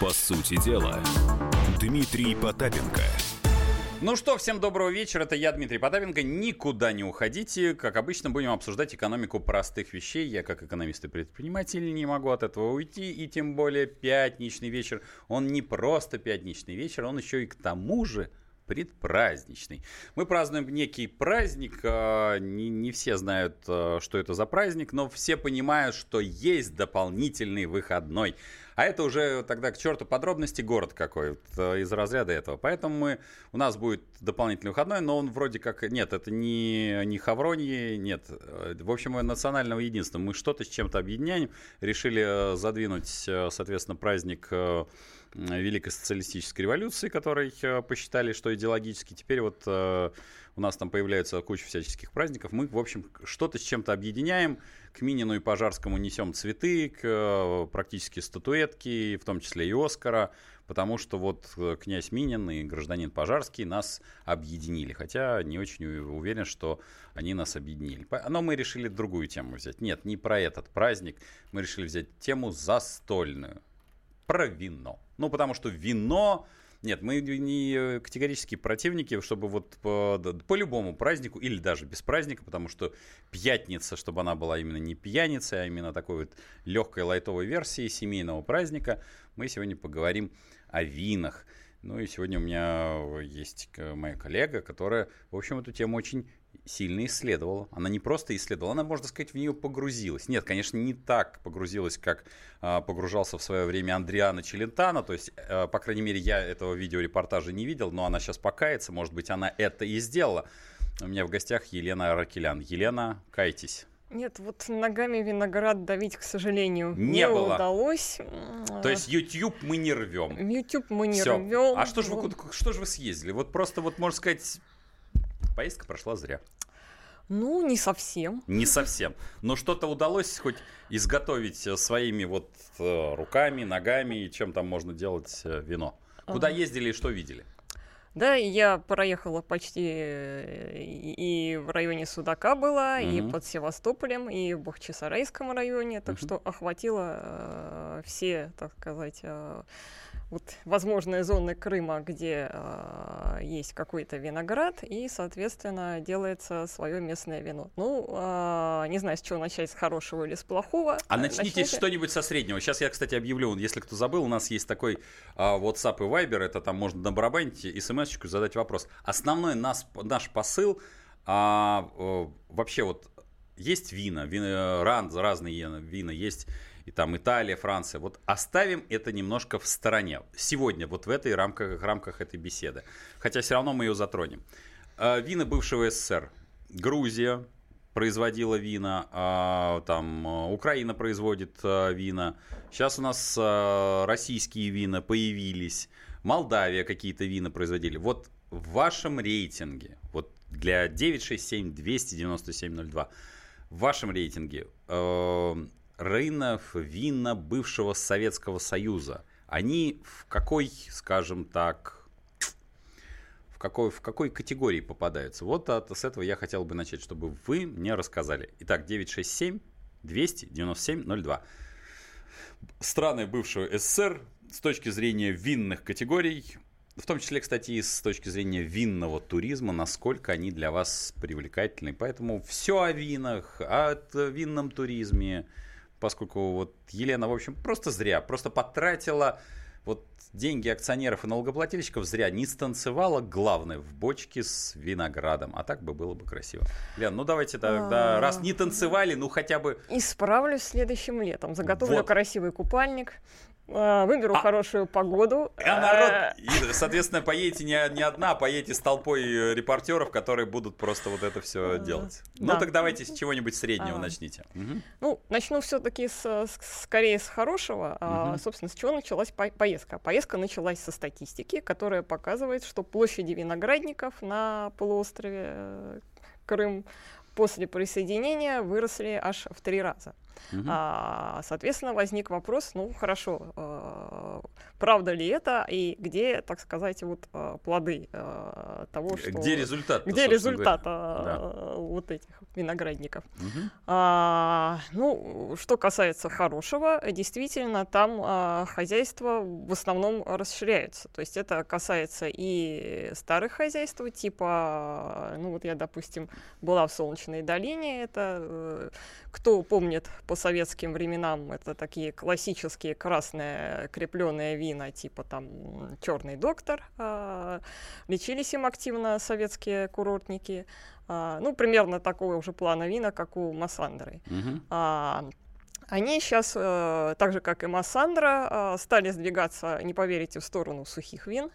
По сути дела, Дмитрий Потапенко. Ну что, всем доброго вечера. Это я, Дмитрий Потапенко. Никуда не уходите. Как обычно, будем обсуждать экономику простых вещей. Я, как экономист и предприниматель, не могу от этого уйти. И тем более пятничный вечер. Он не просто пятничный вечер, он еще и к тому же предпраздничный. Мы празднуем некий праздник, а, не, не все знают, а, что это за праздник, но все понимают, что есть дополнительный выходной. А это уже тогда к черту подробности город какой из разряда этого. Поэтому мы, у нас будет дополнительный выходной, но он вроде как... Нет, это не, не Хавронье, нет. В общем, национального единства. Мы что-то с чем-то объединяем. Решили э, задвинуть, э, соответственно, праздник э, Великой социалистической революции, которой посчитали, что идеологически. Теперь вот у нас там появляется куча всяческих праздников. Мы, в общем, что-то с чем-то объединяем. К Минину и Пожарскому несем цветы, к, э, практически статуэтки, в том числе и Оскара, потому что вот э, князь Минин и гражданин Пожарский нас объединили. Хотя не очень уверен, что они нас объединили. Но мы решили другую тему взять. Нет, не про этот праздник. Мы решили взять тему застольную. Про вино. Ну, потому что вино нет, мы не категорически противники, чтобы вот по, по любому празднику или даже без праздника, потому что пятница, чтобы она была именно не пьяницей, а именно такой вот легкой лайтовой версией семейного праздника, мы сегодня поговорим о винах. Ну и сегодня у меня есть моя коллега, которая, в общем, эту тему очень сильно исследовала. Она не просто исследовала, она, можно сказать, в нее погрузилась. Нет, конечно, не так погрузилась, как э, погружался в свое время Андриана Челентано. То есть, э, по крайней мере, я этого видеорепортажа не видел, но она сейчас покается. Может быть, она это и сделала. У меня в гостях Елена Аракелян. Елена, кайтесь. Нет, вот ногами виноград давить, к сожалению, не, не было. удалось. То есть YouTube мы не рвем. YouTube мы не Всё. рвем. А что же вы, что же вы съездили? Вот просто вот можно сказать поездка прошла зря. Ну, не совсем. Не совсем. Но что-то удалось хоть изготовить э, своими вот э, руками, ногами, и чем там можно делать э, вино. Куда ездили и что видели? Да, я проехала почти и в районе Судака была, угу. и под Севастополем, и в Бахчисарайском районе, так угу. что охватила э, все, так сказать, э, вот возможные зоны Крыма, где э, есть какой-то виноград, и, соответственно, делается свое местное вино. Ну, э, не знаю, с чего начать, с хорошего или с плохого. А начните, начните что-нибудь со среднего. Сейчас я, кстати, объявлю, если кто забыл, у нас есть такой э, WhatsApp и Viber, это там можно набарабанить и смс-очку задать вопрос. Основной нас, наш посыл, э, э, вообще вот есть вина, вина, ран, разные вина, есть и там Италия, Франция. Вот оставим это немножко в стороне. Сегодня, вот в этой рамках, рамках этой беседы. Хотя все равно мы ее затронем. Э, вина бывшего СССР. Грузия производила вина, а, там э, Украина производит а, вина. Сейчас у нас а, российские вина появились. Молдавия какие-то вина производили. Вот в вашем рейтинге, вот для 967 297 02, в вашем рейтинге рынов вина бывшего Советского Союза, они в какой, скажем так, в какой, в какой категории попадаются? Вот от, с этого я хотел бы начать, чтобы вы мне рассказали. Итак, 967 297 02. Страны бывшего СССР с точки зрения винных категорий, в том числе, кстати, и с точки зрения винного туризма, насколько они для вас привлекательны. Поэтому все о винах, о винном туризме, поскольку вот Елена, в общем, просто зря, просто потратила вот деньги акционеров и налогоплательщиков зря не станцевала, главное, в бочке с виноградом. А так бы было бы красиво. Лен, ну давайте тогда, раз не танцевали, ну хотя бы... Исправлюсь следующим летом. Заготовлю вот. красивый купальник, а, выберу а, хорошую погоду. А народ, э, и, соответственно, поедете не, не одна, а поедете с толпой э, репортеров, которые будут просто вот это все делать. Ну да. так давайте с чего-нибудь среднего а. начните. Угу. Ну, начну все-таки с, скорее с хорошего. Угу. А, собственно, с чего началась по поездка? Поездка началась со статистики, которая показывает, что площади виноградников на полуострове э, Крым после присоединения выросли аж в три раза. Угу. А, соответственно, возник вопрос, ну хорошо, э, правда ли это и где, так сказать, вот э, плоды э, того, что... Где результат? Где результат да. вот этих виноградников? Угу. А, ну, что касается хорошего, действительно, там а, хозяйства в основном расширяются. То есть это касается и старых хозяйств, типа, ну вот я, допустим, была в Солнечной долине, это кто помнит по советским временам, это такие классические красные крепленные вина, типа там черный доктор. А, лечились им активно советские курортники. А, ну, примерно такого уже плана вина, как у Массандры. А, они сейчас, э, так же как и Массандра, стали сдвигаться, не поверите, в сторону сухих вин.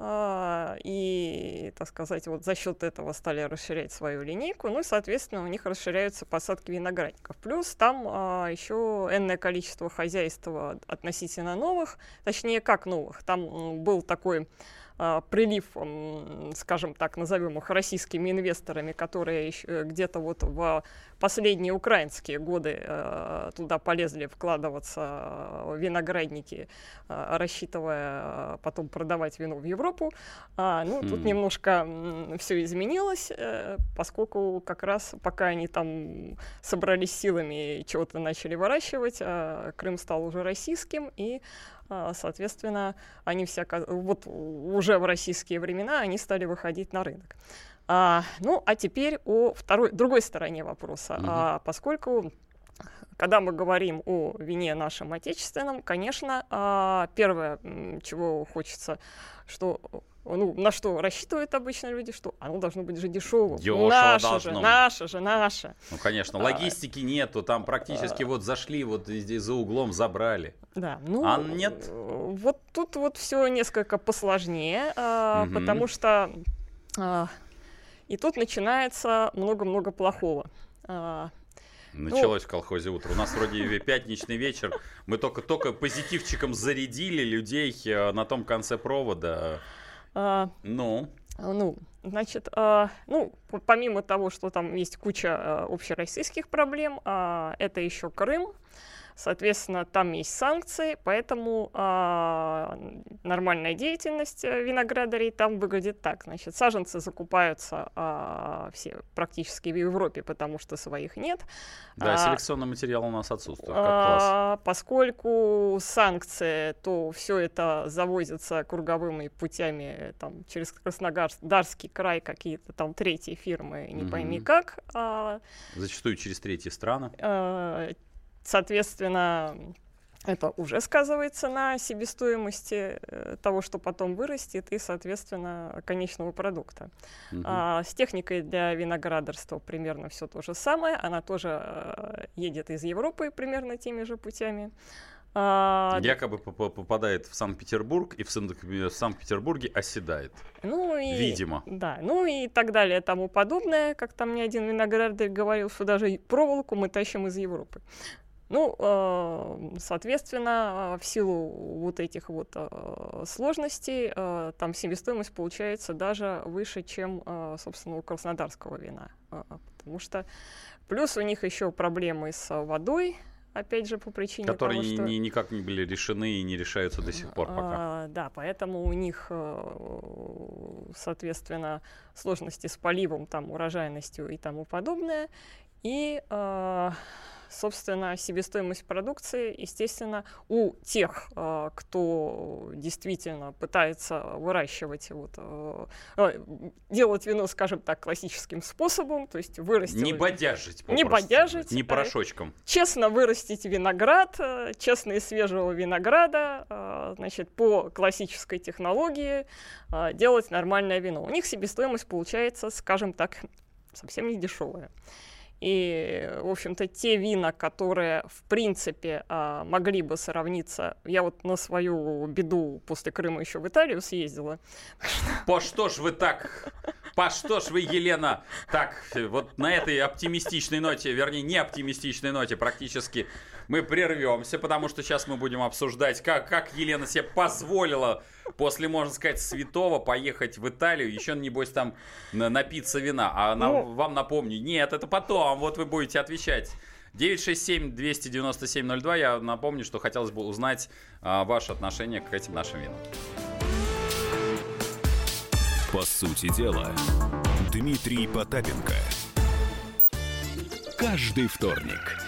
А, и, так сказать, вот за счет этого стали расширять свою линейку, ну и, соответственно, у них расширяются посадки виноградников. Плюс там а, еще энное количество хозяйств относительно новых, точнее, как новых. Там был такой а, прилив, скажем так, назовем их российскими инвесторами, которые э, где-то вот в последние украинские годы э, туда полезли вкладываться э, виноградники, рассчитывая потом продавать вино в Европу. А, ну, тут хм. немножко все изменилось, поскольку как раз пока они там собрались силами и чего-то начали выращивать, Крым стал уже российским, и а, соответственно, они все, вот уже в российские времена они стали выходить на рынок. А, ну, а теперь о второй, другой стороне вопроса. Угу. А, поскольку когда мы говорим о вине нашем отечественном, конечно, а, первое, чего хочется, что ну, на что рассчитывают обычно люди, что оно должно быть же дешевым. Дешево наше должно же, наше же, наше. Ну, конечно, а, логистики а, нету, там практически а, вот зашли, вот здесь за углом забрали. Да, ну, а нет? Вот тут вот все несколько посложнее, а, угу. потому что а, и тут начинается много-много плохого. А, Началось ну, в колхозе утро. У нас вроде пятничный вечер. Мы только-только позитивчиком зарядили людей э, на том конце провода. А, ну? Ну, значит, а, ну, помимо того, что там есть куча а, общероссийских проблем, а, это еще Крым. Соответственно, там есть санкции, поэтому а, нормальная деятельность э, виноградарей там выглядит так. Значит, саженцы закупаются а, все практически в Европе, потому что своих нет. Да, а, селекционный материал у нас отсутствует. Как а, поскольку санкции, то все это завозится круговыми путями там, через Краснодарский край, какие-то там третьи фирмы, не угу. пойми как. А, Зачастую через третьи страны. А, Соответственно, это уже сказывается на себестоимости э, того, что потом вырастет, и, соответственно, конечного продукта. Угу. А, с техникой для виноградарства примерно все то же самое. Она тоже э, едет из Европы примерно теми же путями. А, Якобы попадает в Санкт-Петербург и в Санкт-Петербурге оседает. Ну и, Видимо. Да, ну и так далее, тому подобное. Как там мне один виноградарь говорил, что даже проволоку мы тащим из Европы. Ну, э, соответственно, в силу вот этих вот э, сложностей, э, там себестоимость получается даже выше, чем, собственно, у краснодарского вина. Потому что плюс у них еще проблемы с водой, опять же, по причине Которые того, что... Ни, никак не были решены и не решаются до сих пор пока. А, да, поэтому у них, соответственно, сложности с поливом, там, урожайностью и тому подобное. И собственно, себестоимость продукции, естественно, у тех, а, кто действительно пытается выращивать, вот, а, а, делать вино, скажем так, классическим способом, то есть вырастить... Не бодяжить, Не бодяжить. Не порошочком. Честно вырастить виноград, честно и свежего винограда, значит, по классической технологии делать нормальное вино. У них себестоимость получается, скажем так, совсем не дешевая. И, в общем-то, те вина, которые, в принципе, а, могли бы сравниться... Я вот на свою беду после Крыма еще в Италию съездила. По что ж вы так... По что ж вы, Елена, так, вот на этой оптимистичной ноте, вернее, не оптимистичной ноте практически мы прервемся, потому что сейчас мы будем обсуждать, как, как Елена себе позволила после, можно сказать, святого поехать в Италию, еще, небось, там напиться вина. А на, ну... вам напомню, нет, это потом, вот вы будете отвечать 967-297-02. Я напомню, что хотелось бы узнать а, ваше отношение к этим нашим винам. По сути дела, Дмитрий Потапенко. Каждый вторник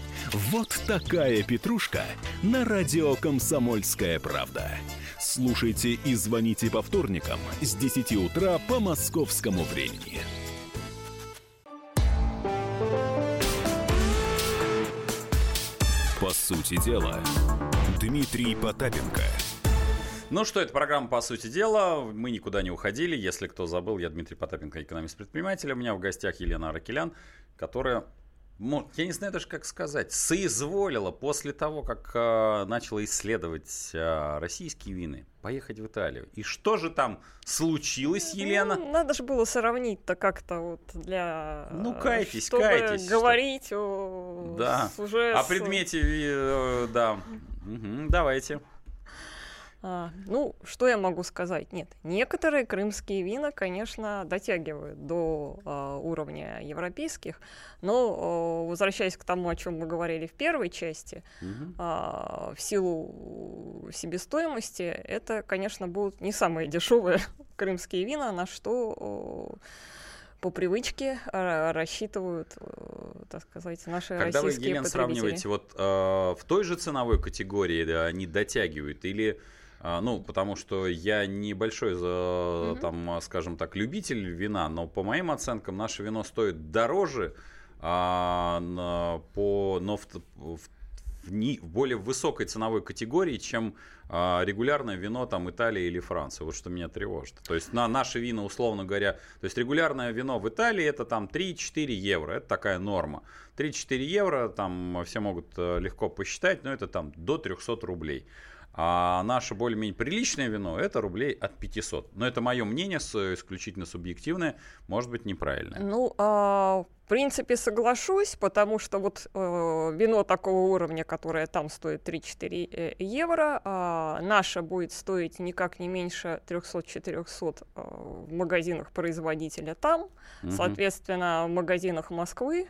Вот такая петрушка на радио «Комсомольская правда». Слушайте и звоните по вторникам с 10 утра по московскому времени. По сути дела, Дмитрий Потапенко. Ну что, это программа «По сути дела». Мы никуда не уходили. Если кто забыл, я Дмитрий Потапенко, экономист-предприниматель. У меня в гостях Елена Аракелян, которая я не знаю даже, как сказать, соизволила после того, как э, начала исследовать э, российские вины, поехать в Италию. И что же там случилось, ну, Елена? Ну, надо же было сравнить-то как-то вот для... Ну, кайтесь, чтобы кайтесь. говорить что... о... Да. уже о предмете, э, да. Угу, давайте. А, ну, что я могу сказать? Нет, некоторые крымские вина, конечно, дотягивают до а, уровня европейских, но а, возвращаясь к тому, о чем мы говорили в первой части, угу. а, в силу себестоимости, это, конечно, будут не самые дешевые крымские вина, на что по привычке рассчитывают, так сказать, наши Когда российские вы, Елена, сравниваете, вот э, в той же ценовой категории да, они дотягивают или а, ну, потому что я небольшой, mm-hmm. там, скажем так, любитель вина, но по моим оценкам наше вино стоит дороже, а, по, но в, в, в, не, в более высокой ценовой категории, чем а, регулярное вино там Италии или Франции. Вот что меня тревожит. То есть на наши вина, условно говоря, то есть регулярное вино в Италии это там 3-4 евро. Это такая норма. 3-4 евро там все могут э, легко посчитать, но это там до 300 рублей. А наше более-менее приличное вино это рублей от 500. Но это мое мнение, исключительно субъективное, может быть неправильное. Ну, а, принципе, соглашусь, потому что вот э, вино такого уровня, которое там стоит 3-4 э, евро, э, наше будет стоить никак не меньше 300-400 э, в магазинах производителя там. Угу. Соответственно, в магазинах Москвы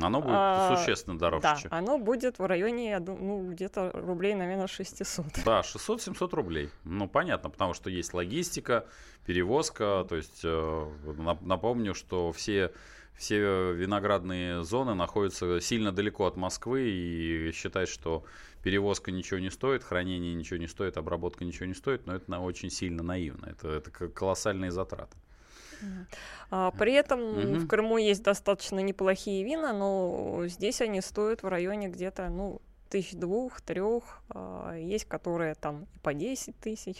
оно будет а, существенно дороже. Да, оно будет в районе, ну, где-то рублей, наверное, 600. Да, 600-700 рублей. Ну, понятно, потому что есть логистика, перевозка. То есть, э, напомню, что все все виноградные зоны находятся сильно далеко от Москвы и считать, что перевозка ничего не стоит, хранение ничего не стоит, обработка ничего не стоит, но это очень сильно наивно. Это, это колоссальные затраты. А, при этом угу. в Крыму есть достаточно неплохие вина, но здесь они стоят в районе где-то, ну, тысяч двух, трех, а, есть которые там по 10 тысяч,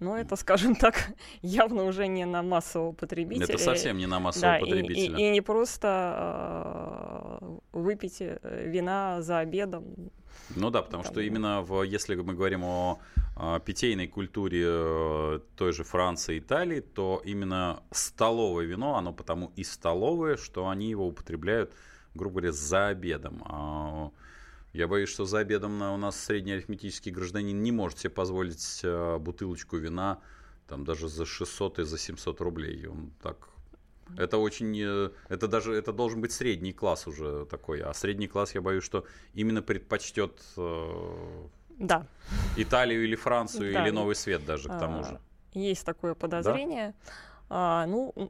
но это, скажем так, явно уже не на массового потребителя. Это совсем не на массового да, потребителя. И, и, и не просто э, выпить э, вина за обедом. Ну да, потому там, что именно в, если мы говорим о питейной культуре э, той же Франции, Италии, то именно столовое вино, оно потому и столовое, что они его употребляют, грубо говоря, за обедом. А, я боюсь, что за обедом у нас среднеарифметический гражданин не может себе позволить э, бутылочку вина там даже за 600 и за 700 рублей. Он так это очень, э, это даже, это должен быть средний класс уже такой, а средний класс, я боюсь, что именно предпочтет да. Италию или Францию, да. или Новый Свет даже к тому же. Есть такое подозрение. Да? А, ну, а,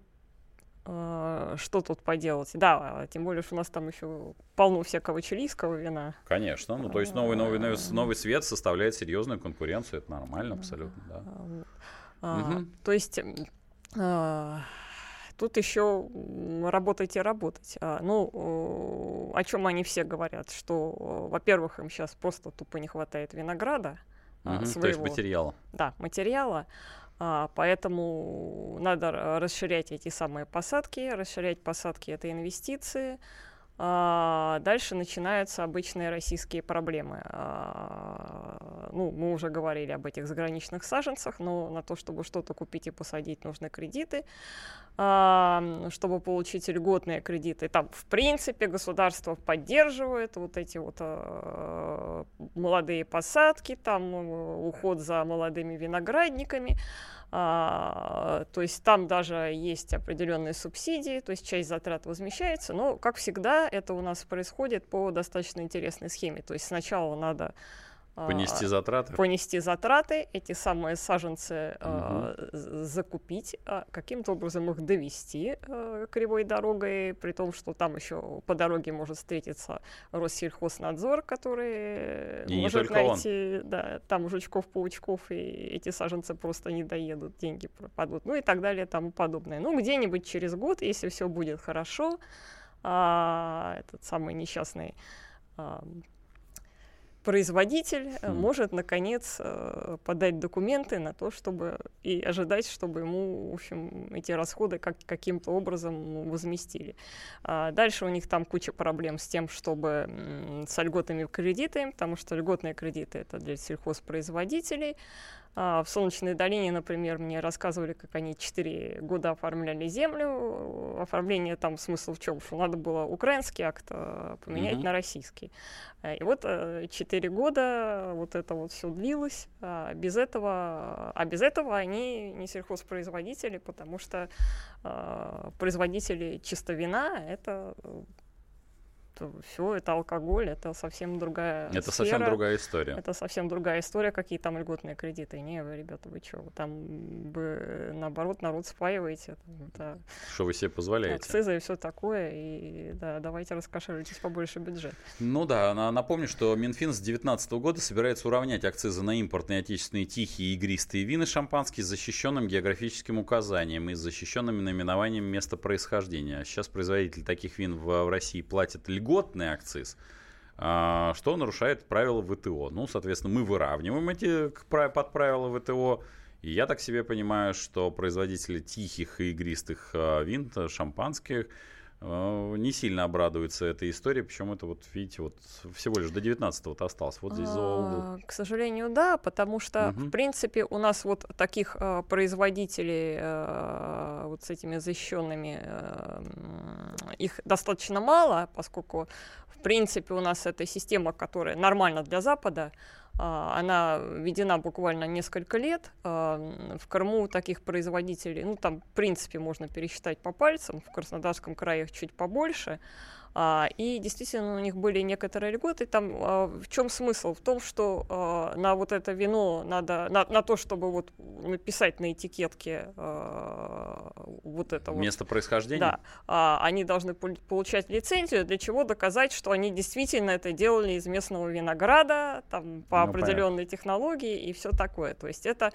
что тут поделать? Да, тем более, что у нас там еще полно всякого чилийского вина. Конечно. Ну, то есть новый, новый, новый, новый свет составляет серьезную конкуренцию. Это нормально абсолютно, да. А, угу. То есть... А, тут еще работать и работать. А, ну, о чем они все говорят, что, во-первых, им сейчас просто тупо не хватает винограда угу, своего. То есть материала. Да, материала. А, поэтому надо расширять эти самые посадки. Расширять посадки это инвестиции. А, дальше начинаются обычные российские проблемы. А, ну, мы уже говорили об этих заграничных саженцах, но на то, чтобы что-то купить и посадить, нужны кредиты. А, чтобы получить льготные кредиты, там, в принципе, государство поддерживает вот эти вот молодые посадки, там, уход за молодыми виноградниками. А, то есть там даже есть определенные субсидии, то есть часть затрат возмещается, но, как всегда, это у нас происходит по достаточно интересной схеме. То есть сначала надо понести затраты. Понести затраты, эти самые саженцы угу. закупить, э, каким-то образом их довести кривой дорогой, при том, что там еще по дороге может встретиться Россельхознадзор, который и может найти, он. да, там жучков-паучков, и эти саженцы просто не доедут, деньги пропадут, ну и так далее, и тому подобное. Ну, где-нибудь через год, если все будет хорошо, этот самый несчастный производитель mm. может, наконец, э, подать документы на то, чтобы и ожидать, чтобы ему, в общем, эти расходы как, каким-то образом возместили. А дальше у них там куча проблем с тем, чтобы с льготными кредитами, потому что льготные кредиты это для сельхозпроизводителей, в Солнечной долине, например, мне рассказывали, как они 4 года оформляли землю. Оформление там смысл в чем? Что надо было украинский акт а, поменять mm-hmm. на российский. А, и вот 4 года вот это вот все длилось. Без этого, а без этого они не сельхозпроизводители, потому что производители чисто вина это все это алкоголь, это совсем другая Это сфера, совсем другая история. Это совсем другая история, какие там льготные кредиты. Не, вы, ребята, вы что, там бы наоборот народ спаиваете. Это, что вы себе позволяете? Акцизы и все такое, и да, давайте раскошелитесь побольше бюджет. Ну да, напомню, что Минфин с 2019 года собирается уравнять акцизы на импортные отечественные тихие игристые вины шампанские с защищенным географическим указанием и с защищенными наименованием места происхождения. Сейчас производители таких вин в, в России платят льготные льготный акциз, а, что нарушает правила ВТО. Ну, соответственно, мы выравниваем эти под правила ВТО. И я так себе понимаю, что производители тихих и игристых а, вин, шампанских, не сильно обрадуется этой истории, причем это вот, видите, вот всего лишь до 19-го осталось, вот здесь за. А, к сожалению, да, потому что, угу. в принципе, у нас вот таких э, производителей э, вот с этими защищенными, э, их достаточно мало, поскольку, в принципе, у нас эта система, которая нормальна для Запада, она введена буквально несколько лет. А, в Крыму таких производителей, ну там в принципе можно пересчитать по пальцам, в Краснодарском крае чуть побольше. А, и действительно у них были некоторые льготы. Там а, в чем смысл? В том, что а, на вот это вино надо, на, на то, чтобы вот написать на этикетке вот это Место вот, происхождения? Да. Они должны получать лицензию, для чего доказать, что они действительно это делали из местного винограда, там, по ну, определенной понятно. технологии и все такое. То есть это,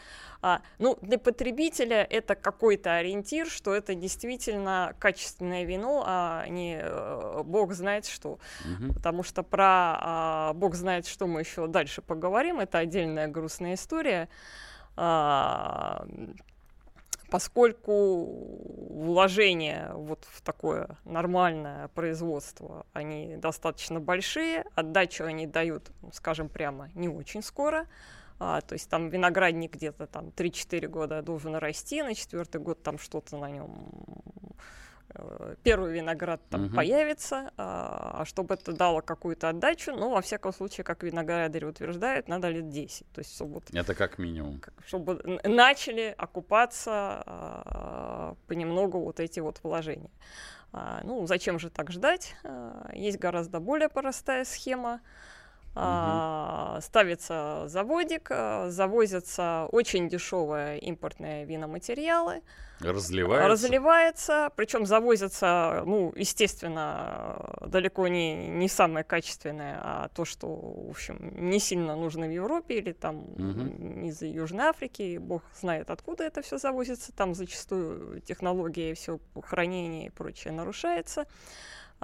ну, для потребителя это какой-то ориентир, что это действительно качественное вино, а не э, бог знает что. Угу. Потому что про а, бог знает что мы еще дальше поговорим. Это отдельная грустная история. А, поскольку вложения вот в такое нормальное производство, они достаточно большие, отдачу они дают, ну, скажем прямо, не очень скоро, а, то есть там виноградник где-то там 3-4 года должен расти, на четвертый год там что-то на нем первый виноград там угу. появится, а, а чтобы это дало какую-то отдачу, ну, во всяком случае, как виноградари утверждают, надо лет 10. То есть, чтобы это как минимум. Как, чтобы начали окупаться а, понемногу вот эти вот вложения. А, ну, зачем же так ждать? А, есть гораздо более простая схема. Uh-huh. ставится заводик, а, завозятся очень дешевые импортные виноматериалы, Разливается. Разливается, причем завозятся, ну, естественно, далеко не, не самое качественное, а то, что, в общем, не сильно нужно в Европе или там угу. из Южной Африки, бог знает, откуда это все завозится, там зачастую технология, все хранение и прочее нарушается.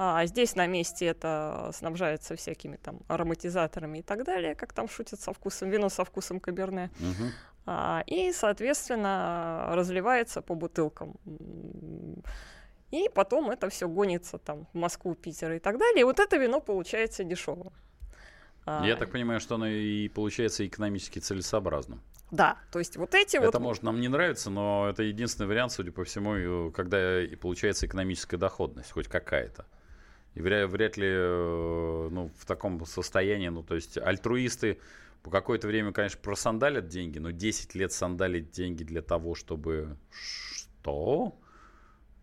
А здесь на месте это снабжается всякими там ароматизаторами и так далее, как там шутят со вкусом, вино со вкусом каберне. Угу. А, и, соответственно, разливается по бутылкам. и потом это все гонится там в Москву, Питер и так далее. И вот это вино получается дешевым. Я а, так понимаю, что оно и получается экономически целесообразным. Да, то есть вот эти это вот... Это может нам не нравится, но это единственный вариант, судя по всему, когда и получается экономическая доходность, хоть какая-то. Вряд ли э, ну, в таком состоянии, ну, то есть альтруисты по какое-то время, конечно, просандалят деньги, но 10 лет сандалить деньги для того, чтобы что?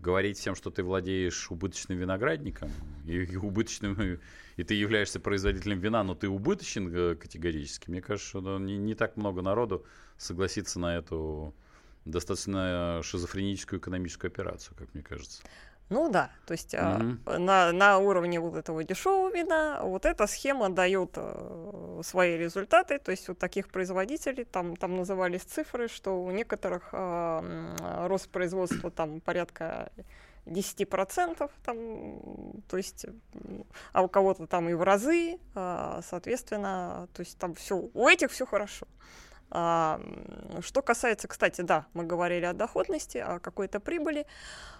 Говорить всем, что ты владеешь убыточным виноградником и, и убыточным, и ты являешься производителем вина, но ты убыточен э, категорически. Мне кажется, что не, не так много народу согласится на эту достаточно шизофреническую экономическую операцию, как мне кажется. Ну да, то есть mm-hmm. на, на уровне вот этого дешевого вина вот эта схема дает э, свои результаты, то есть у таких производителей, там, там назывались цифры, что у некоторых э, рост производства там порядка 10%, там, то есть, а у кого-то там и в разы, э, соответственно, то есть там все, у этих все хорошо. А, что касается, кстати, да, мы говорили о доходности, о какой-то прибыли. А,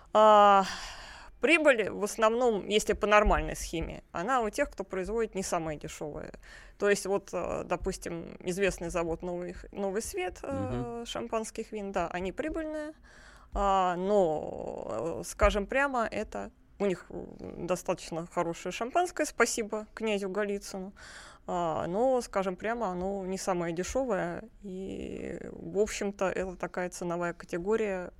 прибыль в основном, если по нормальной схеме, она у тех, кто производит не самые дешевые. То есть вот, э, допустим, известный завод Новый, Новый Свет угу. шампанских вин, да, они прибыльные, а, но, э, скажем прямо, это у них достаточно хорошее шампанское, спасибо князю Голицыну. А, но, скажем прямо, оно не самое дешевое, и, в общем-то, это такая ценовая категория,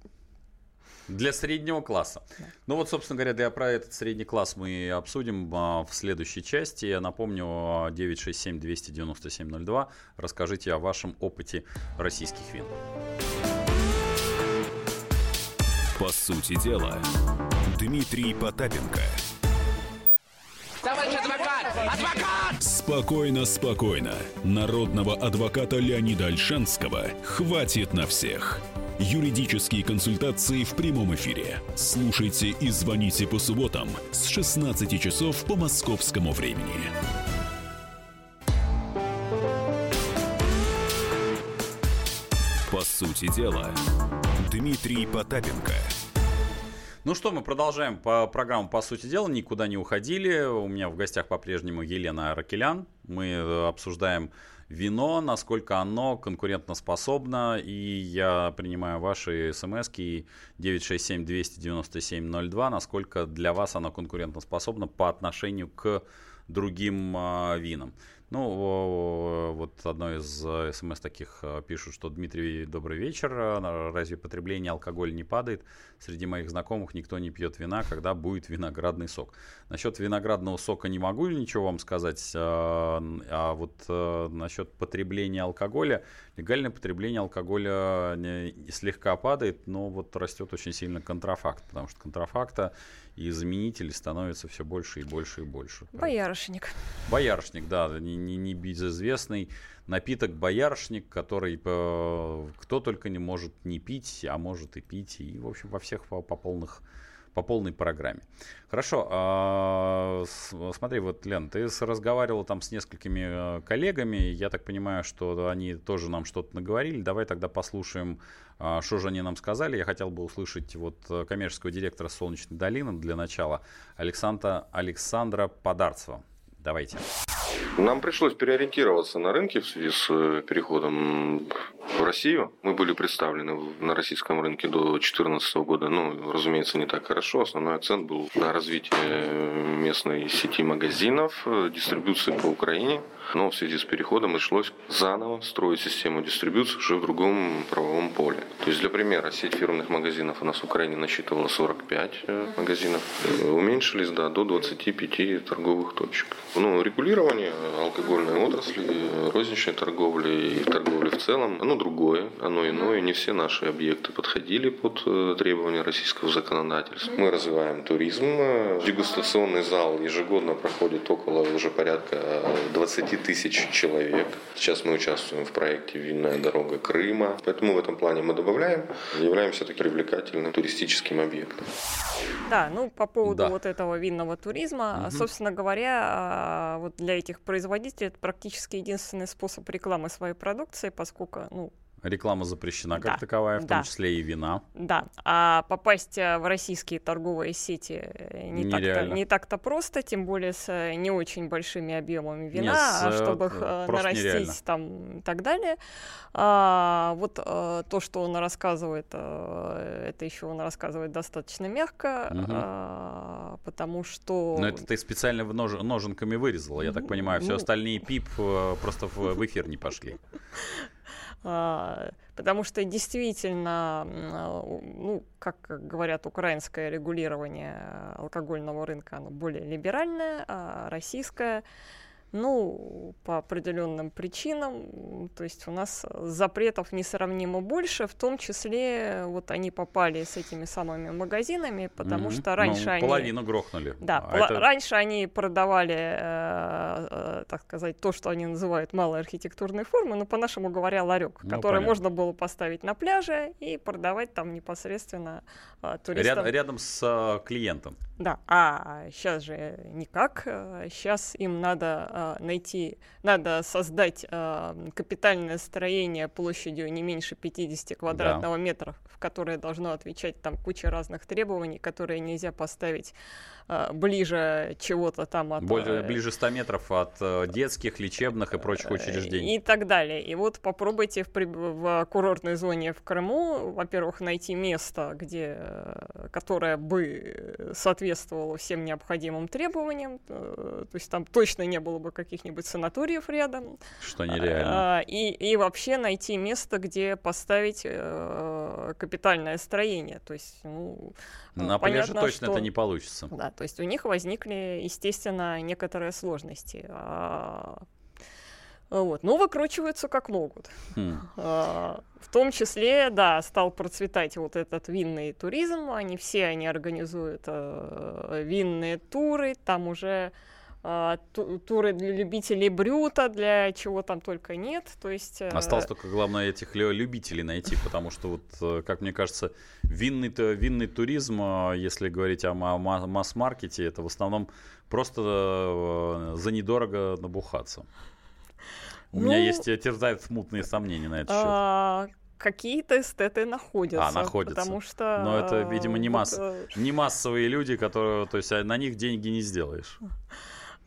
для среднего класса. Да. Ну вот, собственно говоря, для, про этот средний класс мы обсудим а, в следующей части. Я напомню, 967-297-02. Расскажите о вашем опыте российских вин. По сути дела, Дмитрий Потапенко. Товарищ адвокат! Адвокат! Спокойно, спокойно. Народного адвоката Леонида Альшанского хватит на всех. Юридические консультации в прямом эфире. Слушайте и звоните по субботам с 16 часов по московскому времени. По сути дела, Дмитрий Потапенко. Ну что, мы продолжаем по программу «По сути дела». Никуда не уходили. У меня в гостях по-прежнему Елена Аракелян. Мы э, обсуждаем вино, насколько оно конкурентоспособно. И я принимаю ваши смс 967-297-02, насколько для вас оно конкурентоспособно по отношению к другим а, винам. Ну, вот одно из э, смс таких э, пишут, что Дмитрий, добрый вечер. Разве потребление алкоголя не падает? Среди моих знакомых никто не пьет вина, когда будет виноградный сок. Насчет виноградного сока не могу ничего вам сказать, а, а вот э, насчет потребления алкоголя, легальное потребление алкоголя слегка падает, но вот растет очень сильно контрафакт, потому что контрафакта и заменителей становится все больше и больше и больше. Боярышник. Боярышник, да, не, не, не безызвестный напиток боярышник, который э, кто только не может не пить, а может и пить, и, в общем, во всех по, по полных по полной программе. Хорошо, а, смотри, вот, Лен, ты разговаривал там с несколькими э, коллегами, я так понимаю, что они тоже нам что-то наговорили. Давай тогда послушаем, а, что же они нам сказали. Я хотел бы услышать вот э, коммерческого директора «Солнечной долины» для начала, Александра, Александра Подарцева. Давайте. Нам пришлось переориентироваться на рынке в связи с э, переходом в Россию. Мы были представлены на российском рынке до 2014 года. Ну, разумеется, не так хорошо. Основной акцент был на развитие местной сети магазинов, э, дистрибуции по Украине. Но в связи с переходом пришлось заново строить систему дистрибуции уже в другом правовом поле. То есть, для примера, сеть фирменных магазинов у нас в Украине насчитывала 45 э, магазинов. Уменьшились да, до 25 торговых точек. Ну, регулирование алкогольной отрасли, розничной торговли и торговли в целом, оно другое, оно иное. Не все наши объекты подходили под э, требования российского законодательства. Мы развиваем туризм. Дегустационный зал ежегодно проходит около уже порядка 20 тысяч человек. Сейчас мы участвуем в проекте «Винная дорога Крыма». Поэтому в этом плане мы добавляем, являемся таким привлекательным туристическим объектом. Да, ну по поводу да. вот этого винного туризма, угу. собственно говоря, а, вот для этих производителей это практически единственный способ рекламы своей продукции, поскольку, ну, Реклама запрещена как Да, таковая, в да. том числе и вина. Да, а попасть э, в российские торговые сети э, не так-то, Нереально. не так-то просто, тем более с э, не очень большими объемами вина, с, а чтобы их просто нереально. нарастить там и так далее. А, вот э, то, что он рассказывает, э, это еще он рассказывает достаточно мягко, Мгм. а, потому что... Но это ты специально в нож- ноженками вырезала, я так понимаю. Все Ну. остальные пип просто в, в эфир не пошли. А, Потому что действительно, ну, как говорят, украинское регулирование алкогольного рынка, оно более либеральное, а российское, ну, по определенным причинам, то есть у нас запретов несравнимо больше, в том числе вот они попали с этими самыми магазинами, потому Мгм. что раньше Ну, они... Половину грохнули. Да, А пла- это- раньше они продавали, э, э, так сказать, то, что они называют малой архитектурной формы, но по-нашему говоря, ларек, Ну, который понятно. можно было поставить на пляже и продавать там непосредственно э, туристам. Ряд- рядом с э, клиентом. Да, а сейчас же никак. Сейчас им надо найти, надо создать а, капитальное строение площадью не меньше 50 квадратного метра, в которое должно отвечать там куча разных требований, которые нельзя поставить а, ближе чего-то там от... Более, э, ближе 100 метров от э, детских, лечебных и прочих учреждений. и так далее. И вот попробуйте в, в курортной зоне в Крыму, во-первых, найти место, где, э, которое бы соответствовало всем необходимым требованиям. э, То есть там точно не было бы каких-нибудь санаториев рядом. Что нереально. А, И, и вообще найти место, где поставить э, капитальное строение. То есть, ну, На э, пляже понятно, точно что- это не получится. да, то есть у них возникли, естественно, некоторые сложности. А, Вот. Но выкручиваются как могут. Хм. А, В том числе, да, стал процветать вот этот винный туризм. Они все, они организуют э, винные туры. Там уже а, туры для любителей брюта, для чего там только нет. То есть... э, Осталось только, главное, этих лю- любителей найти, потому что, вот, э, как мне кажется, винный, винный туризм, э, если говорить о ма- ма- масс-маркете, это в основном просто э, за недорого набухаться. У меня Ну, есть, э, терзают смутные сомнения на этот счет. а, Какие-то эстеты находятся. А, находятся. Потому что... Но это, видимо, не масс- Не массовые люди, которые, то есть а на них деньги не сделаешь.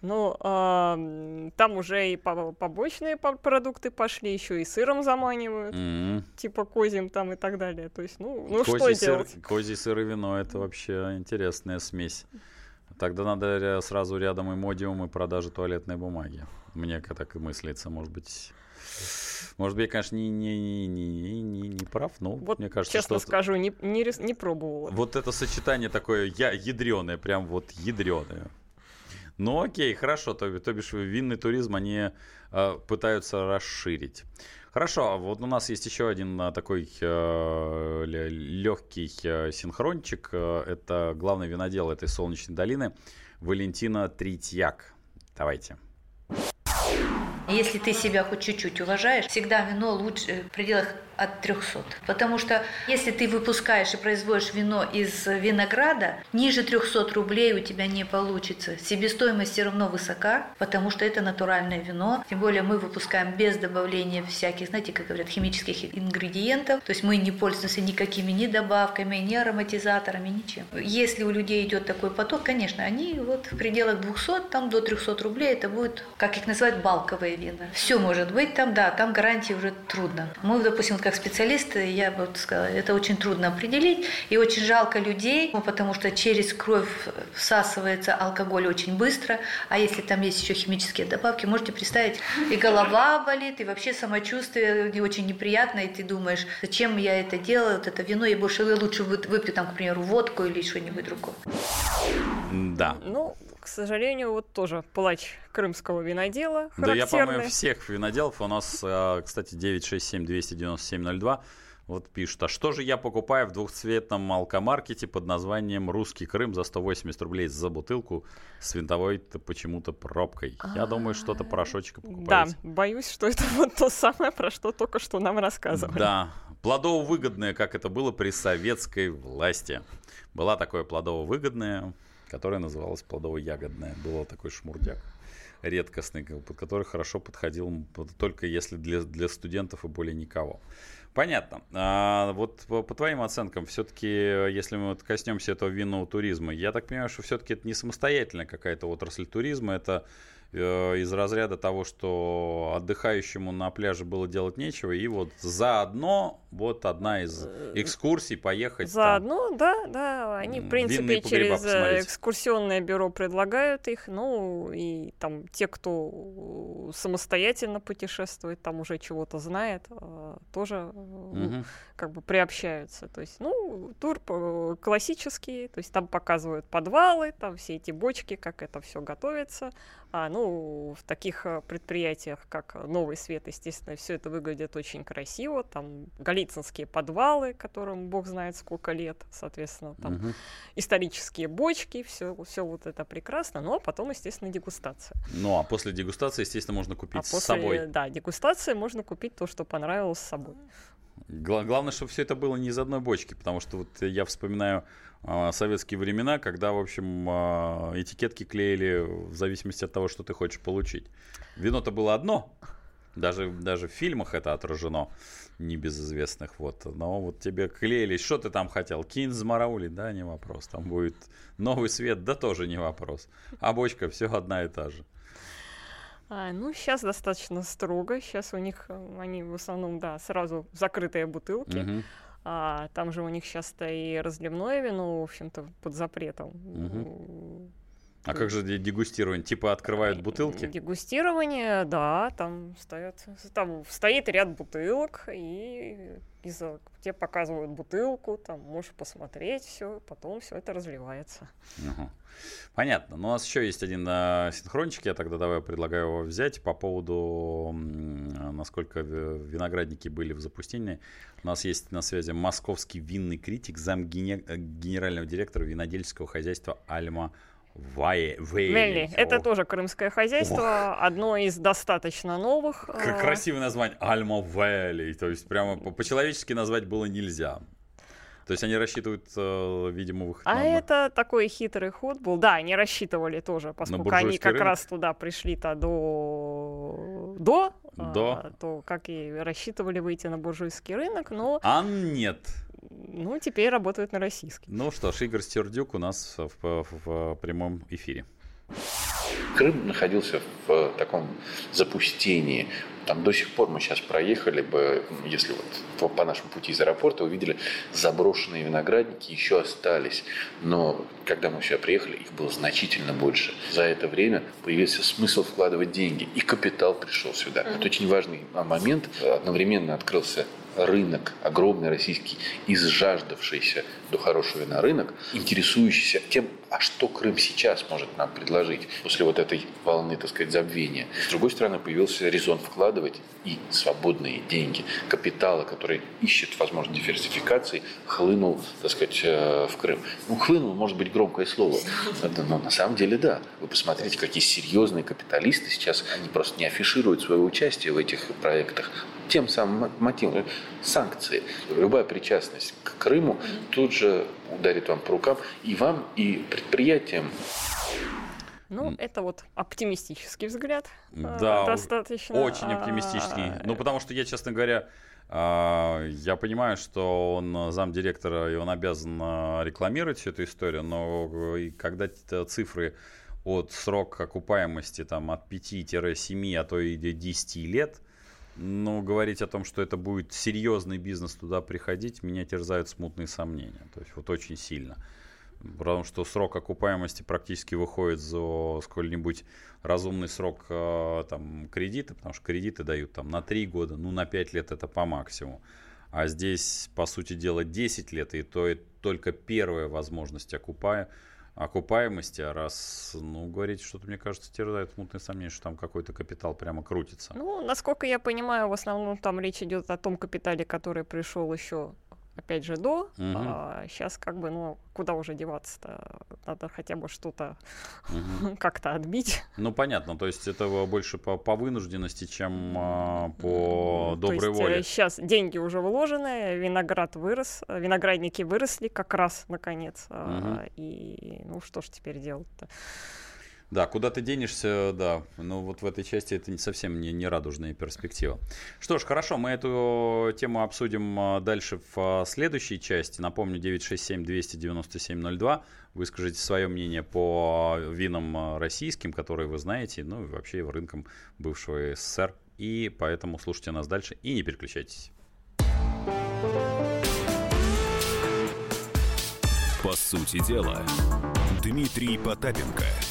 Ну, м, там уже и по- побочные по- продукты пошли, еще и сыром заманивают, М. типа козьим там и так далее. То есть, ну, ну что Козий сыр, делать? козий сыр и вино это вообще интересная смесь. Тогда надо сразу рядом и модиум, и продажа туалетной бумаги. Мне так и мыслится, может быть. Может быть, я, конечно, не, не, не, не, не, не прав, но Вот, мне кажется, честно что скажу, не, не, не пробовала. вот это сочетание такое я, ядреное, прям вот ядреное. Ну окей, хорошо, то, то бишь винный туризм они э, пытаются расширить. Хорошо, а вот у нас есть еще один а, такой легкий синхрончик. Э, Это главный винодел этой солнечной долины Валентина Третьяк. Давайте. Если ты себя хоть чуть-чуть уважаешь, всегда вино лучше в пределах от 300. Потому что если ты выпускаешь и производишь вино из винограда, ниже 300 рублей у тебя не получится. Себестоимость все равно высока, потому что это натуральное вино. Тем более мы выпускаем без добавления всяких, знаете, как говорят, химических ингредиентов. То есть мы не пользуемся никакими ни добавками, ни ароматизаторами, ничем. Если у людей идет такой поток, конечно, они вот в пределах 200, там до 300 рублей, это будет, как их называют, балковые вина. Все может быть там, да, там гарантии уже трудно. Мы, допустим, вот как специалисты, я бы вот сказала, это очень трудно определить, и очень жалко людей, ну, потому что через кровь всасывается алкоголь очень быстро, а если там есть еще химические добавки, можете представить, и голова болит, и вообще самочувствие не очень неприятно, и ты думаешь, зачем я это делаю, вот это вино, я больше я лучше вы- выпью там, к примеру, водку или что-нибудь другое. Да. Ну, к сожалению, вот тоже плач крымского винодела Да я, по-моему, всех виноделов. У нас, а, кстати, 967-297-02. Вот пишут, а что же я покупаю в двухцветном алкомаркете под названием «Русский Крым» за 180 рублей за бутылку с винтовой-то почему-то пробкой? Я думаю, что-то порошочка Да, покупаете. боюсь, что это вот то самое, про что только что нам рассказывали. Да, плодово-выгодное, как это было при советской власти. Была такое плодово-выгодное, которое называлось плодово-ягодное. Было такой шмурдяк редкостный, под который хорошо подходил только если для, для студентов и более никого. Понятно. А, вот по, по твоим оценкам, все-таки, если мы вот коснемся этого винного туризма, я так понимаю, что все-таки это не самостоятельная какая-то отрасль туризма, это из разряда того, что отдыхающему на пляже было делать нечего, и вот заодно вот одна из э, экскурсий поехать. Заодно, там, да, да, они в принципе через э, посмотреть. экскурсионное бюро предлагают их, ну и там те, кто самостоятельно путешествует, там уже чего-то знает, тоже угу. как бы приобщаются. То есть, ну, тур классический, то есть там показывают подвалы, там все эти бочки, как это все готовится. А, ну, в таких э, предприятиях, как Новый Свет, естественно, все это выглядит очень красиво. Там галицинские подвалы, которым бог знает сколько лет, соответственно, там угу. исторические бочки, все, все вот это прекрасно. Ну, а потом, естественно, дегустация. Ну, а после дегустации, естественно, можно купить а с после, собой. Да, дегустации можно купить то, что понравилось с собой. Главное, чтобы все это было не из одной бочки, потому что вот я вспоминаю э, советские времена, когда, в общем, э, этикетки клеили в зависимости от того, что ты хочешь получить. Вино-то было одно, даже, даже в фильмах это отражено, небезызвестных, вот. Но вот тебе клеили, что ты там хотел? Кинь с мараули, да, не вопрос. Там будет новый свет, да тоже не вопрос. А бочка все одна и та же. А, ну, сейчас достаточно строго. Сейчас у них, э, они в основном, да, сразу закрытые бутылки. Uh-huh. А, там же у них сейчас-то и разливное вино, в общем-то, под запретом. Uh-huh. А как же дегустирование? Типа открывают бутылки? Дегустирование, да, там стоят, там стоит ряд бутылок, и из тебе показывают бутылку, там можешь посмотреть все, потом все это разливается. Угу. Понятно. Но у нас еще есть один э, синхрончик, я тогда давай предлагаю его взять по поводу, э, насколько виноградники были в запустении. У нас есть на связи московский винный критик, зам генерального директора винодельческого хозяйства «Альма» Вае, Вейли. Это тоже крымское хозяйство, Ох. одно из достаточно новых. Как а. красивое название, Альма Вейли. То есть прямо по-человечески назвать было нельзя. То есть они рассчитывают, э, видимо, выход А на... это такой хитрый ход был. Да, они рассчитывали тоже, поскольку они как рынок? раз туда пришли-то до... До, до. А, то как и рассчитывали выйти на буржуйский рынок, но... А нет. Ну, теперь работают на российский. Ну что ж, Игорь Стердюк у нас в, в, в прямом эфире. Крым находился в таком запустении. Там до сих пор мы сейчас проехали бы, если вот по нашему пути из аэропорта увидели, заброшенные виноградники еще остались. Но когда мы сюда приехали, их было значительно больше. За это время появился смысл вкладывать деньги, и капитал пришел сюда. Это очень важный момент. Одновременно открылся рынок, огромный российский, изжаждавшийся до хорошего вина рынок, интересующийся тем, а что Крым сейчас может нам предложить после вот этой волны, так сказать, забвения. С другой стороны, появился резон вкладывать и свободные деньги, капитала, который ищет возможность диверсификации, хлынул, так сказать, э, в Крым. Ну, хлынул, может быть, громкое слово, но на самом деле да. Вы посмотрите, какие серьезные капиталисты сейчас, они просто не афишируют свое участие в этих проектах, тем самым мотивом. Санкции. Любая причастность к Крыму тут же ударит вам по рукам и вам, и предприятиям. Ну, это вот оптимистический взгляд. Э, да, достаточно. Очень оптимистичный. Ну, потому что я, честно говоря, а, я понимаю, что он замдиректора, и он обязан а, рекламировать всю эту историю, но когда цифры от срок окупаемости там, от 5-7, а то и 10 лет – но говорить о том, что это будет серьезный бизнес туда приходить, меня терзают смутные сомнения. То есть вот очень сильно. Потому что срок окупаемости практически выходит за сколь-нибудь разумный срок э, там, кредита, потому что кредиты дают там на 3 года, ну на 5 лет это по максимуму. А здесь, по сути дела, 10 лет, и то и только первая возможность окупая, окупаемости, а раз, ну, говорить что-то, мне кажется, терзает смутное сомнение, что там какой-то капитал прямо крутится. Ну, насколько я понимаю, в основном там речь идет о том капитале, который пришел еще опять же, до. Угу. А сейчас как бы, ну, куда уже деваться-то? Надо хотя бы что-то угу. как-то отбить. Ну, понятно. То есть это больше по, по вынужденности, чем а, по доброй То есть, э, воле. Сейчас деньги уже вложены, виноград вырос, виноградники выросли как раз, наконец. Угу. А, и, ну, что ж теперь делать-то? Да, куда ты денешься, да. Но вот в этой части это не совсем не, не радужная перспектива. Что ж, хорошо, мы эту тему обсудим а, дальше в а, следующей части. Напомню, 967-297-02. Выскажите свое мнение по винам российским, которые вы знаете, ну и вообще рынкам бывшего СССР. И поэтому слушайте нас дальше и не переключайтесь. По сути дела, Дмитрий Потапенко –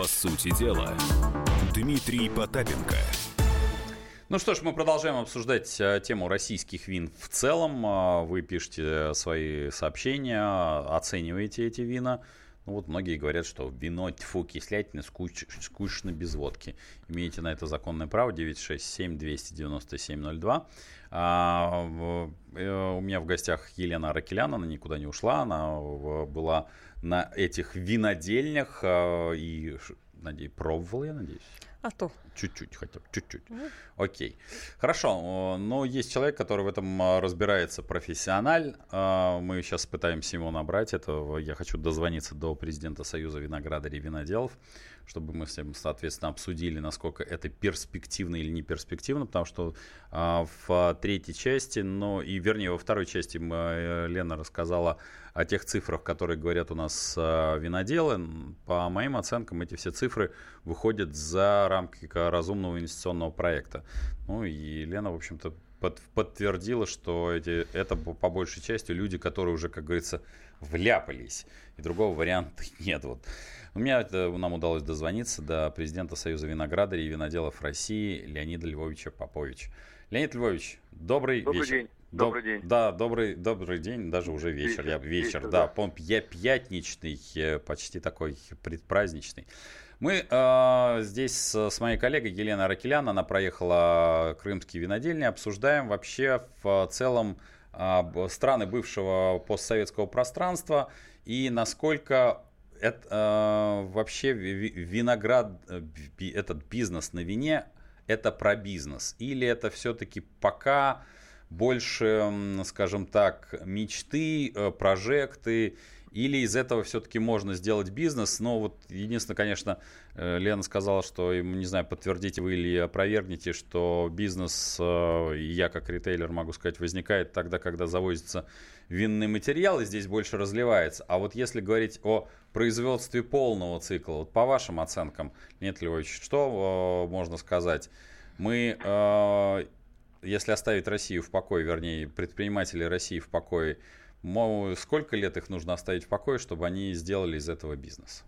По сути дела, Дмитрий Потапенко. Ну что ж, мы продолжаем обсуждать э, тему российских вин в целом. Э, вы пишете свои сообщения, оцениваете эти вина. Ну вот многие говорят, что вино тьфу, кислятина, скуч, скучно без водки. Имеете на это законное право 967-297-02. А, э, у меня в гостях Елена Аракелян, она никуда не ушла, она была на этих винодельнях э, и, надеюсь, пробовал, я надеюсь. А то. Чуть-чуть, хотя бы чуть-чуть. Mm. Окей. Хорошо, но есть человек, который в этом э, разбирается профессиональ. Э, мы сейчас пытаемся его набрать. Это я хочу дозвониться до президента Союза виноградарей и виноделов чтобы мы ним, соответственно, обсудили, насколько это перспективно или не перспективно, потому что а, в третьей части, ну и вернее во второй части мы, э, Лена рассказала о тех цифрах, которые говорят у нас а, виноделы. По моим оценкам, эти все цифры выходят за рамки разумного инвестиционного проекта. Ну и Лена, в общем-то, под, подтвердила, что эти, это по большей части люди, которые уже, как говорится, вляпались. И другого варианта нет. Вот. У меня это, нам удалось дозвониться до президента Союза виноградарей и виноделов России Леонида Львовича Поповича. Леонид Львович, добрый, добрый вечер. День. Добрый день. Да, добрый, добрый день, даже уже вечер. Вечер, я, вечер, вечер да. да. Я пятничный, э, почти такой предпраздничный. Мы э, здесь с, с моей коллегой Еленой Аракелян, она проехала крымские винодельни, обсуждаем вообще в целом э, страны бывшего постсоветского пространства и насколько это э, вообще виноград, этот бизнес на вине, это про бизнес? Или это все-таки пока больше, скажем так, мечты, э, прожекты, или из этого все-таки можно сделать бизнес? Но вот единственное, конечно, э, Лена сказала, что, не знаю, подтвердите вы или опровергните, что бизнес, я как ритейлер могу сказать, возникает тогда, когда завозится винный материал и здесь больше разливается. А вот если говорить о производстве полного цикла, вот по вашим оценкам, нет Львович, что э, можно сказать? Мы, э, если оставить Россию в покое, вернее, предприниматели России в покое, сколько лет их нужно оставить в покое, чтобы они сделали из этого бизнес?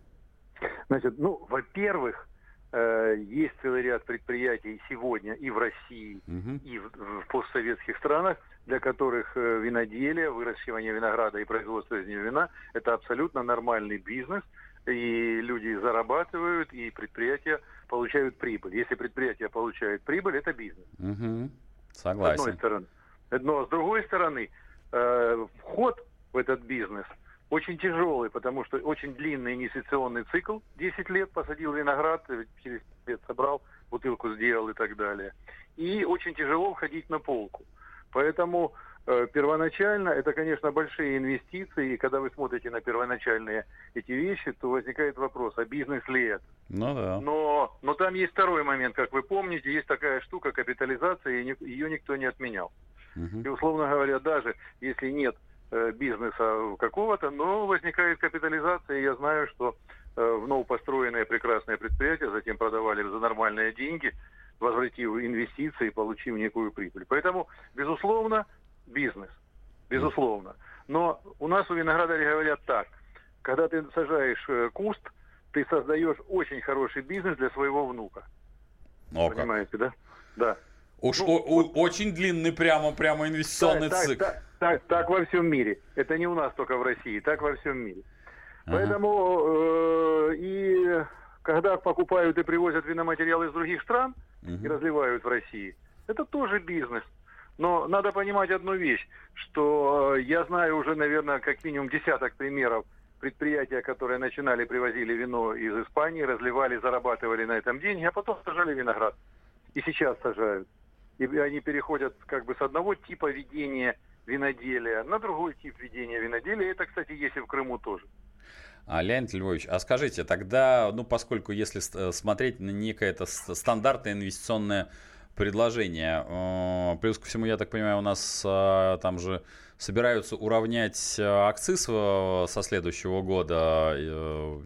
Значит, ну, во-первых, Э, есть целый ряд предприятий сегодня и в России, угу. и в, в постсоветских странах, для которых э, виноделие, выращивание винограда и производство из него вина – это абсолютно нормальный бизнес, и люди зарабатывают, и предприятия получают прибыль. Если предприятие получает прибыль, это бизнес. Угу. Согласен. С одной стороны. Но с другой стороны, э, вход в этот бизнес – очень тяжелый, потому что очень длинный инвестиционный цикл, 10 лет посадил виноград, через лет собрал, бутылку сделал и так далее. И очень тяжело входить на полку. Поэтому э, первоначально это, конечно, большие инвестиции, и когда вы смотрите на первоначальные эти вещи, то возникает вопрос, а бизнес ли это? Ну да. Но, но там есть второй момент, как вы помните, есть такая штука, капитализация, и ее никто не отменял. Угу. И, условно говоря, даже если нет Э, бизнеса какого-то, но возникает капитализация, и я знаю, что э, в новопостроенное прекрасное предприятие затем продавали за нормальные деньги, возвратив инвестиции, получив некую прибыль. Поэтому, безусловно, бизнес. Безусловно. Но у нас у виноградарей говорят так. Когда ты сажаешь э, куст, ты создаешь очень хороший бизнес для своего внука. О, Понимаете, да? Да. Уж ну, о, вот, очень длинный прямо, прямо инвестиционный так, цикл. Так, так, так, так во всем мире. Это не у нас только в России, так во всем мире. Ага. Поэтому э, и когда покупают и привозят виноматериалы из других стран угу. и разливают в России, это тоже бизнес. Но надо понимать одну вещь, что э, я знаю уже, наверное, как минимум десяток примеров предприятия, которые начинали, привозили вино из Испании, разливали, зарабатывали на этом деньги, а потом сажали виноград. И сейчас сажают. И они переходят как бы с одного типа ведения виноделия на другой тип ведения виноделия. Это, кстати, есть и в Крыму тоже. А, Леонид Львович, а скажите, тогда, ну, поскольку если э, смотреть на некое это стандартное инвестиционное предложение, э, плюс ко всему, я так понимаю, у нас э, там же собираются уравнять акциз со следующего года,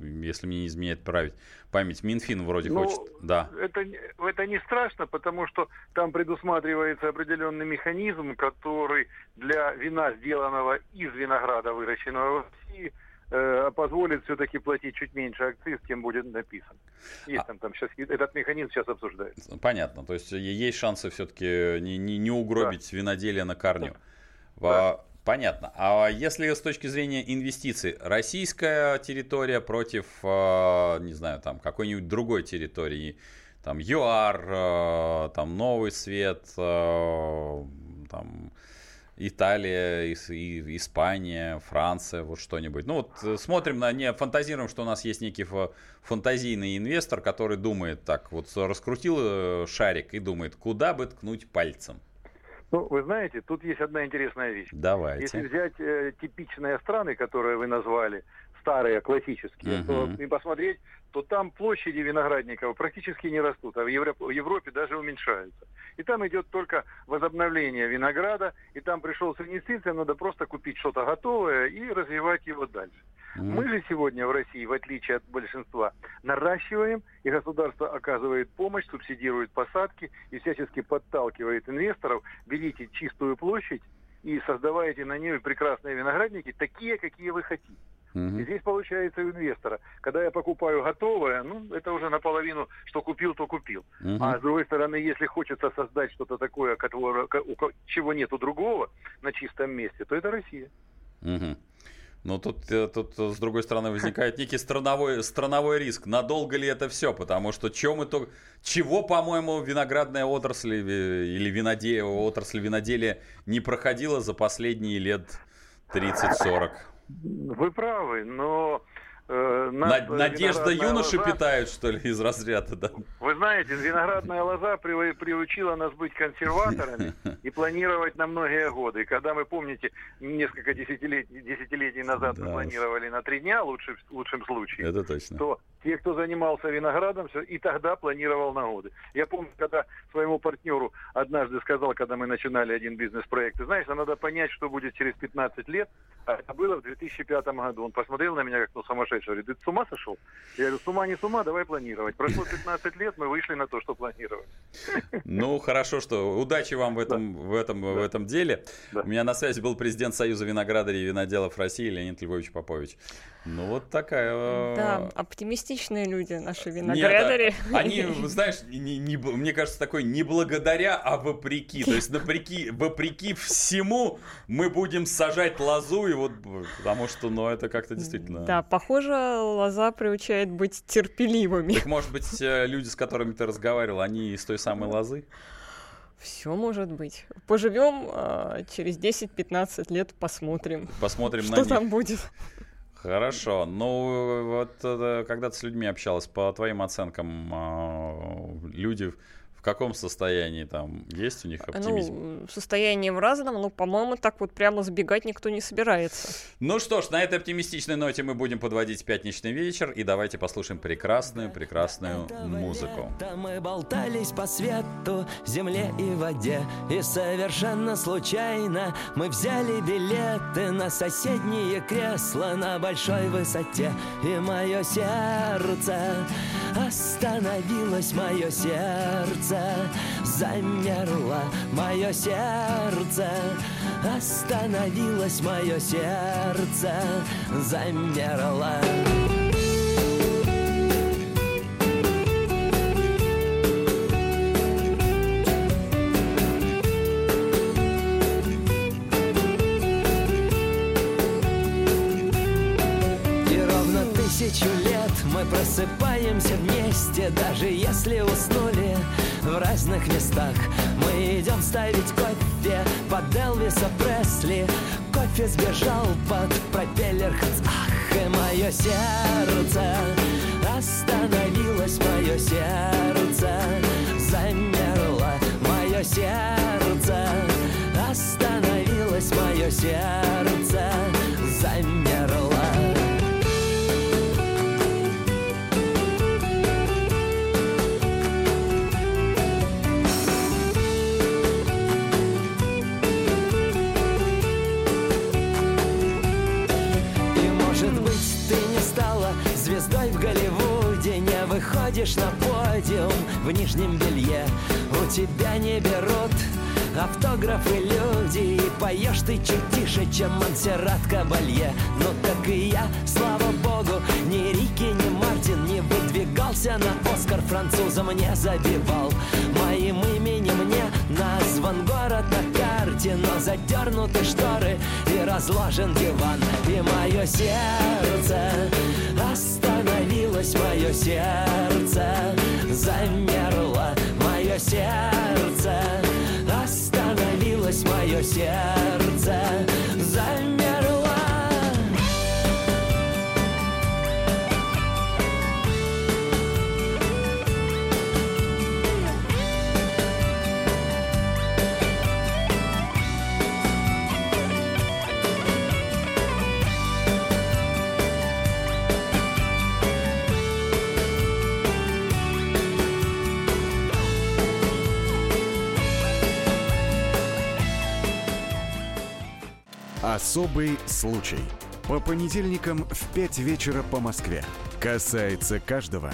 если мне не изменяет память. Минфин вроде ну, хочет. Да. Это, это не страшно, потому что там предусматривается определенный механизм, который для вина, сделанного из винограда, выращенного в России, э, позволит все-таки платить чуть меньше акциз, чем будет написан. Есть а... там, там сейчас, этот механизм сейчас обсуждается. Понятно. То есть есть шансы все-таки не, не, не угробить да. виноделие на корню. Да. Понятно. А если с точки зрения инвестиций, российская территория против, э, не знаю, там какой-нибудь другой территории, там ЮАР, э, там Новый Свет, э, там Италия, Испания, Франция, вот что-нибудь. Ну вот смотрим на, не фантазируем, что у нас есть некий фантазийный инвестор, который думает так, вот раскрутил шарик и думает, куда бы ткнуть пальцем. Ну, вы знаете, тут есть одна интересная вещь. Давайте. Если взять э, типичные страны, которые вы назвали, старые, классические, то, и посмотреть, то там площади виноградников практически не растут, а в Европе, в Европе даже уменьшаются. И там идет только возобновление винограда, и там пришел с надо просто купить что-то готовое и развивать его дальше. Mm. Мы же сегодня в России, в отличие от большинства, наращиваем, и государство оказывает помощь, субсидирует посадки и всячески подталкивает инвесторов, берите чистую площадь и создавайте на ней прекрасные виноградники, такие, какие вы хотите. И здесь получается у инвестора. Когда я покупаю готовое, ну, это уже наполовину, что купил, то купил. Угу. А с другой стороны, если хочется создать что-то такое, которое, чего нету другого на чистом месте, то это Россия. Угу. Ну, тут, э, тут, с другой стороны, возникает некий страновой, страновой риск. Надолго ли это все? Потому что чем это, чего, по-моему, виноградная отрасль или виноде, отрасль виноделия не проходила за последние лет 30-40? Вы правы, но Э, Надежда юноши лоза... питают, что ли, из разряда, да? Вы знаете, виноградная лоза приучила нас быть консерваторами и планировать на многие годы. И когда мы, помните, несколько десятилетий, десятилетий назад да. мы планировали на три дня, лучше, в лучшем случае, Это точно. то те, кто занимался виноградом, все, и тогда планировал на годы. Я помню, когда своему партнеру однажды сказал, когда мы начинали один бизнес-проект, ты знаешь, надо понять, что будет через 15 лет, а это было в 2005 году. Он посмотрел на меня как ну сумасшедший. Говорит, ты с ума сошел? Я говорю, с ума не с ума, давай планировать. Прошло 15 лет, мы вышли на то, что планировать. Ну, хорошо, что удачи вам в этом, да. в этом, да. в этом деле. Да. У меня на связи был президент Союза виноградарей и виноделов России Леонид Львович Попович. Ну, вот такая... Э, да, оптимистичные люди, наши виноградари. Нет, а они, знаешь, не, не, мне кажется, такой не благодаря, а вопреки. То есть, вопреки, вопреки всему мы будем сажать лозу, и вот, потому что, ну, это как-то действительно... Да, похоже, лоза приучает быть терпеливыми. Так, может быть, э, люди, с которыми ты разговаривал, они из той самой лозы? Все может быть. Поживем а, через 10-15 лет, посмотрим. Посмотрим что на там будет. Хорошо. Ну, вот э, когда ты с людьми общалась, по твоим оценкам, а, люди каком состоянии там? Есть у них ну, оптимизм? Ну, состояние в разном, но, по-моему, так вот прямо сбегать никто не собирается. Ну что ж, на этой оптимистичной ноте мы будем подводить пятничный вечер, и давайте послушаем прекрасную, прекрасную музыку. Мы болтались по свету, земле и воде, и совершенно случайно мы взяли билеты на соседние кресла на большой высоте, и мое сердце остановилось, мое сердце сердце замерло, мое сердце остановилось, мое сердце замерло. тысячу лет мы просыпаемся вместе, даже если уснули в разных местах. Мы идем ставить кофе под Элвиса Пресли. Кофе сбежал под пропеллер Ах, и мое сердце остановилось, мое сердце замерло, мое сердце остановилось, мое сердце замерло. Выходишь на подиум в нижнем белье. У тебя не берут автографы люди И поешь ты чуть тише, чем Монсеррат Кабалье. Ну так и я, слава богу, ни Рики, ни Мартин Не выдвигался на Оскар французом не забивал. Моим именем не назван город на Но задернуты шторы и разложен диван И мое сердце остановилось, мое сердце замерло Мое сердце остановилось, мое сердце замерло Особый случай. По понедельникам в 5 вечера по Москве. Касается каждого.